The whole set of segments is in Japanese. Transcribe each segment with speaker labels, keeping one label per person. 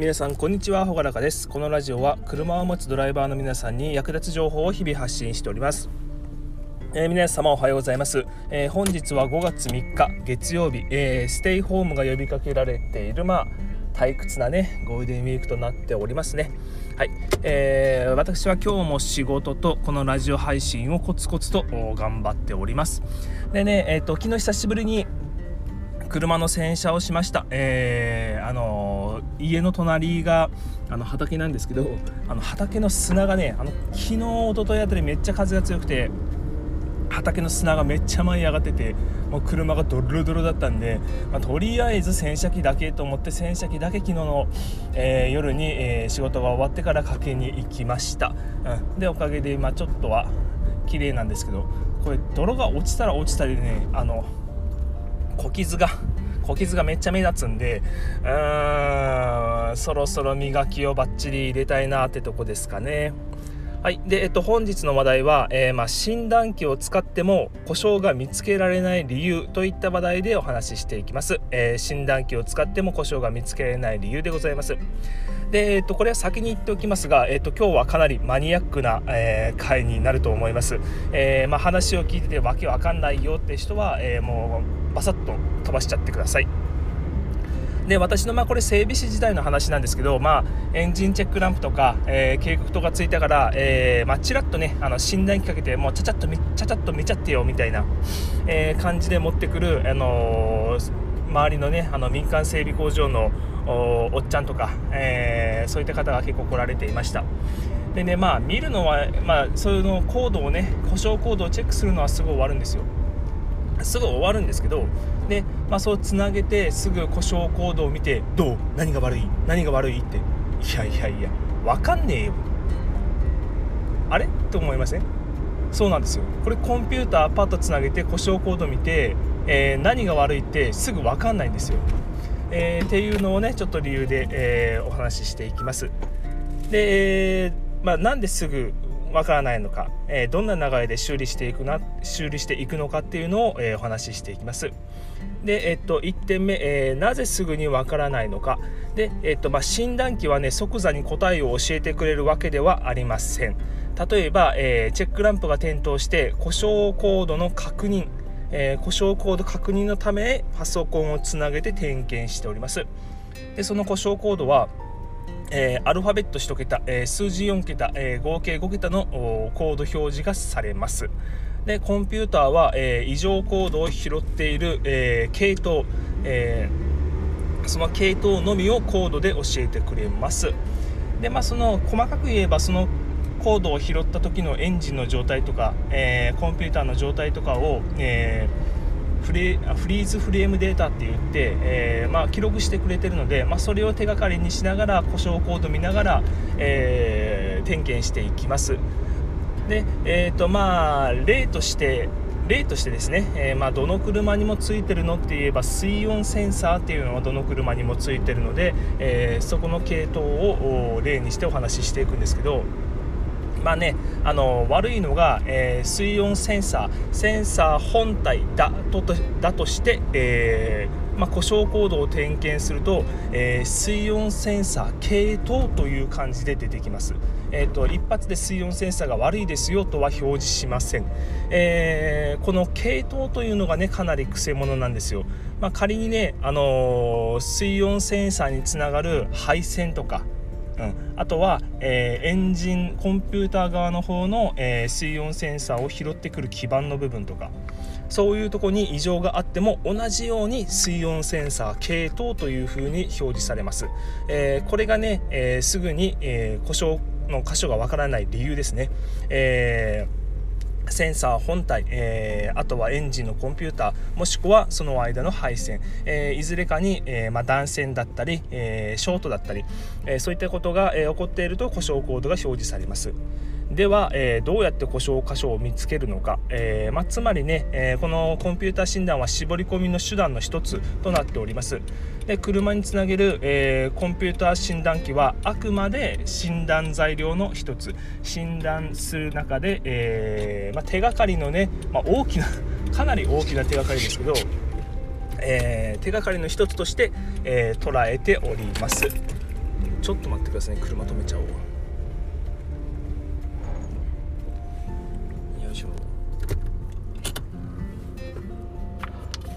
Speaker 1: 皆さんこんにちはほがらかです。このラジオは車を持つドライバーの皆さんに役立つ情報を日々発信しております。えー、皆様おはようございます、えー、本日は5月3日月曜日、えー、ステイホームが呼びかけられているまあ退屈なねゴールデンウィークとなっておりますね。はい、えー、私は今日も仕事とこのラジオ配信をコツコツと頑張っております。でねえっ、と昨日久しぶりに車の洗車をしました、えー、あの家の隣があの畑なんですけどあの畑の砂がねあの昨日一昨日あたりめっちゃ風が強くて畑の砂がめっちゃ舞い上がっててもう車がドロドロだったんで、まあ、とりあえず洗車機だけと思って洗車機だけ昨日の、えー、夜に、えー、仕事が終わってからかけに行きました、うん、でおかげで今ちょっとは綺麗なんですけどこれ泥が落ちたら落ちたりねあの小傷が小傷がめっちゃ目立つんでうーんそろそろ磨きをバッチリ入れたいなってとこですかね。はい。でえっと、本日の話題は、えー、まあ、診断機を使っても故障が見つけられない理由といった話題でお話ししていきます、えー、診断機を使っても故障が見つけられない理由でございます。で、えっと、これは先に言っておきますが、えっと、今日はかなりマニアックな、えー、回になると思います、えまあ、話を聞いててわけわかんないよって人は、えもうバサッと飛ばしちゃってください。で私のまあこれ整備士時代の話なんですけど、まあ、エンジンチェックランプとか、えー、警告とかついたから、えーまあ、ちらっとねあの診断機かけてもうちゃちゃっとちゃちゃっと見ちゃってよみたいな、えー、感じで持ってくる、あのー、周りのねあの民間整備工場のおっちゃんとか、えー、そういった方が結構来られていました。でねまあ見るのは、まあ、そういうのコードをね故障コードをチェックするのはすぐ終わるんですよ。すぐ終わるんですけどで、まあ、そうつなげてすぐ故障コードを見てどう？何が悪い？何が悪いって？いやいやいや分かんねえよ。あれ？って思いません、ね、そうなんですよ。これコンピューターパッとつなげて故障コード見て、えー、何が悪いってすぐ分かんないんですよ、えー、っていうのをねちょっと理由で、えー、お話ししていきます。で、えまあ、なんですぐわからないのか、え、どんな流れで修理していくな修理していくのかっていうのを、え、お話ししていきます。で、えっと、1点目、えー、なぜすぐにわからないのか。で、えっとまあ、診断機はね即座に答えを教えてくれるわけではありません。例えば、えー、チェックランプが点灯して故障コードの確認、えー、故障コード確認のためパソコンをつなげて点検しております。でその故障コードはえー、アルファベット1桁、えー、数字4桁、えー、合計5桁のコード表示がされます。でコンピューターは、え異常コードを拾っている、え系統、えその系統のみをコードで教えてくれます。でまあその細かく言えばそのコードを拾った時のエンジンの状態とか、えコンピューターの状態とかを、えーフレフリーズフレームデータって言って、えー、まあ、記録してくれてるので、まあ、それを手がかりにしながら故障コード見ながら、え、点検していきます。で、えーとまあ、例として例としてですね、えー、まあ、どの車にもついてるのって言えば水温センサーっていうのはどの車にもついてるので、えー、そこの系統を例にしてお話ししていくんですけどまあね、あの悪いのが、えー、水温センサーセンサー本体だとだとして、えー、まあ、故障コードを点検すると、えー、水温センサー系統という感じで出てきます、えーと、一発で水温センサーが悪いですよとは表示しません、えこの系統というのがねかなりくせ者なんですよ、まあ、仮にね、あの水温センサーにつながる配線とかうん、あとは、えー、エンジンコンピューター側の方の、えー、水温センサーを拾ってくる基板の部分とか。そういうとこに異常があっても同じように水温センサー系統というふうに表示されます、えー、これがね、えすぐに、え故障の箇所がわからない理由ですね、えーセンサー本体、えー、あとはエンジンのコンピューターもしくはその間の配線、えー、いずれかに、えー、ま、断線だったり、えショートだったり、えそういったことが、え起こっていると故障コードが表示されます。では、えー、どうやって故障箇所を見つけるのか、えーまあ、つまりね、えー、このコンピューター診断は絞り込みの手段の一つとなっております。で車につなげる、え、コンピューター診断機はあくまで診断材料の一つ。診断する中で、えまあ、手がかりのね、まあ、大きな かなり大きな手がかりですけど、え、手がかりの一つとして、え、捉えております。ちょっと待ってくださいね車止めちゃおう。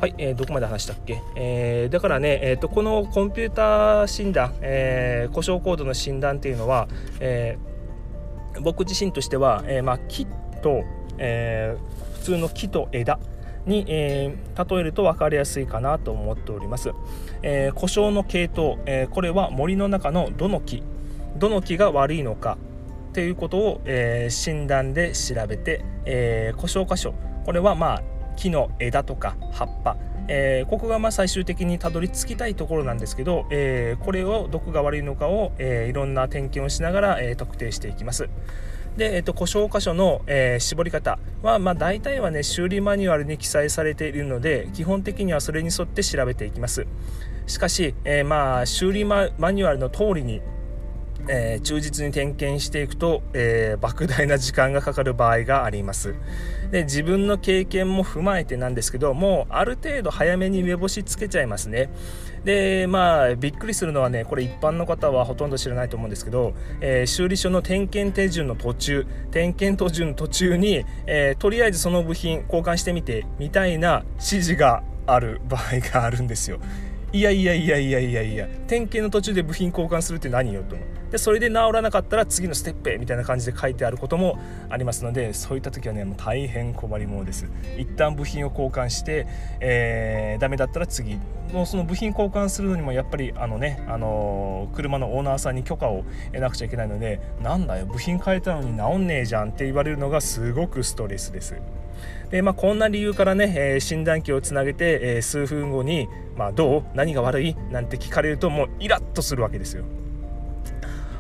Speaker 1: はい、えー、どこまで話したっけ、えー、だからね、えーと、このコンピューター診断、えー、故障コードの診断っていうのは、えー、僕自身としては、えーまあ、木と、えー、普通の木と枝に、えー、例えると分かりやすいかなと思っております、えー、故障の系統、えー、これは森の中のどの木どの木が悪いのかということを、え診断で調べて、え故障箇所これはまあ木の枝とか葉っぱ。えー、ここがまあ最終的にたどり着きたいところなんですけど、えー、これをどこが悪いのかを、えー、いろんな点検をしながら、え特定していきます。で、えっと、故障箇所の、えー、絞り方は、まあ、大体はね修理マニュアルに記載されているので基本的にはそれに沿って調べていきます。しかし、えー、まあ修理マニュアルの通りにえー、忠実に点検していくと、えー、莫大な時間がかかる場合があります。で自分の経験も踏まえてなんですけどもうある程度早めに目星つけちゃいますね。でまあびっくりするのはねこれ一般の方はほとんど知らないと思うんですけど、えー、修理所の点検手順の途中点検途中の途中に、えとりあえずその部品交換してみてみたいな指示がある場合があるんですよ。いやいやいやいやいやいや点検の途中で部品交換するって何よとでそれで治らなかったら次のステップへみたいな感じで書いてあることもありますのでそういった時はねもう大変困りものです。一旦部品を交換して、えー、ダメだったら次もうその部品交換するのにもやっぱりあのね、あのー、車のオーナーさんに許可を得なくちゃいけないのでなんだよ部品変えたのに治んねえじゃんって言われるのがすごくストレスです。で、まあ、こんな理由からね、えー、診断機をつなげて、えー、数分後に、まあ、どう？何が悪い？なんて聞かれるともうイラッとするわけですよ。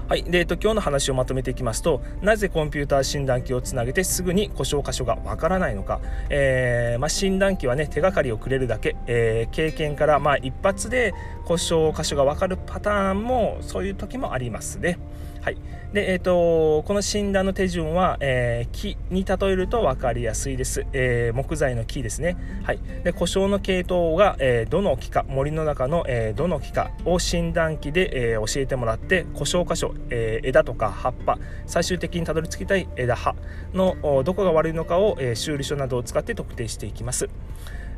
Speaker 1: はい、で、えっと、今日の話をまとめていきますとなぜコンピューター診断機をつなげてすぐに故障箇所がわからないのか、えー、まあ、診断機はね手がかりをくれるだけ、えー、経験からまあ一発で故障箇所がわかるパターンもそういう時もありますね。はい。でえーと、この診断の手順は、えー、木に例えると分かりやすいです、えー、木材の木ですね、はい、で故障の系統が、えー、どの木か森の中の、えー、どの木かを診断機で、えー、教えてもらって故障箇所、えー、枝とか葉っぱ最終的にたどり着きたい枝葉のどこが悪いのかを、えー、修理書などを使って特定していきます。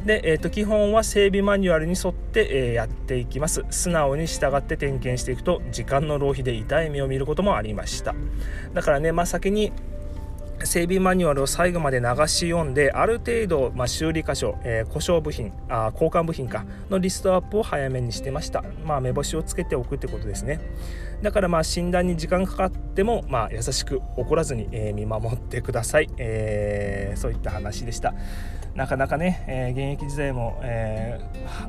Speaker 1: で、えー、と基本は整備マニュアルに沿って、え、やっていきます。素直に従って点検していくと時間の浪費で痛い目を見ることもありました。だからね、まあ、先に整備マニュアルを最後まで流し読んである程度、まあ、修理箇所、えー、故障部品あ交換部品かのリストアップを早めにしてました、まあ、目星をつけておくってことですね。だからまあ診断に時間かかっても、まあ、優しく怒らずに、えー、見守ってください、えー、そういった話でした。なかなかね、えー、現役時代も、え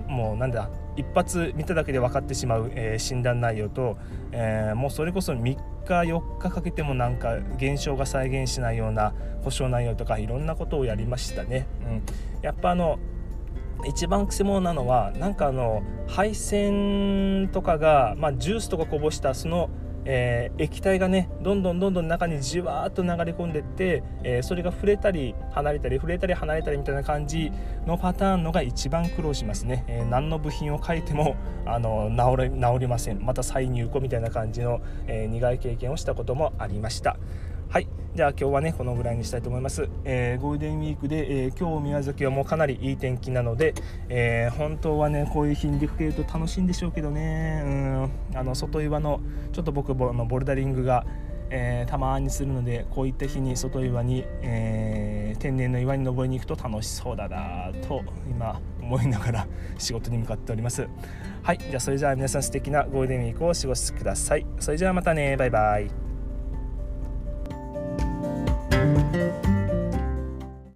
Speaker 1: ー、もうなんだ一発見ただけで分かってしまう、えー、診断内容と、えもうそれこそ3日4日かけてもなんか現象が再現しないような故障内容とかいろんなことをやりましたね。うん、やっぱあの一番くせ者なのはなんかあの配線とかが、まあ、ジュースとかこぼしたそのえー、液体がねどんどんどんどん中にじわーっと流れ込んでって、えー、それが触れたり離れたり触れたり離れたりみたいな感じのパターンのが一番苦労しますね、えー、何の部品を書いてもあの治れ治りません。また再入庫みたいな感じの、え苦い経験をしたこともありました。はい。じゃあ今日はねこのぐらいにしたいと思います、えー、ゴールデンウィークで、えー、今日宮崎はもうかなりいい天気なので、えー、本当はねこういう日に出かけると楽しいんでしょうけどね。うん。あの外岩のちょっと僕のボルダリングがえー、たまにするのでこういった日に外岩に、えー、天然の岩に登りに行くと楽しそうだなと今思いながら 仕事に向かっております。はい。じゃあそれじゃあ皆さん素敵なゴールデンウィークをお過ごしください。それじゃあまたね。バイバイ。Thank you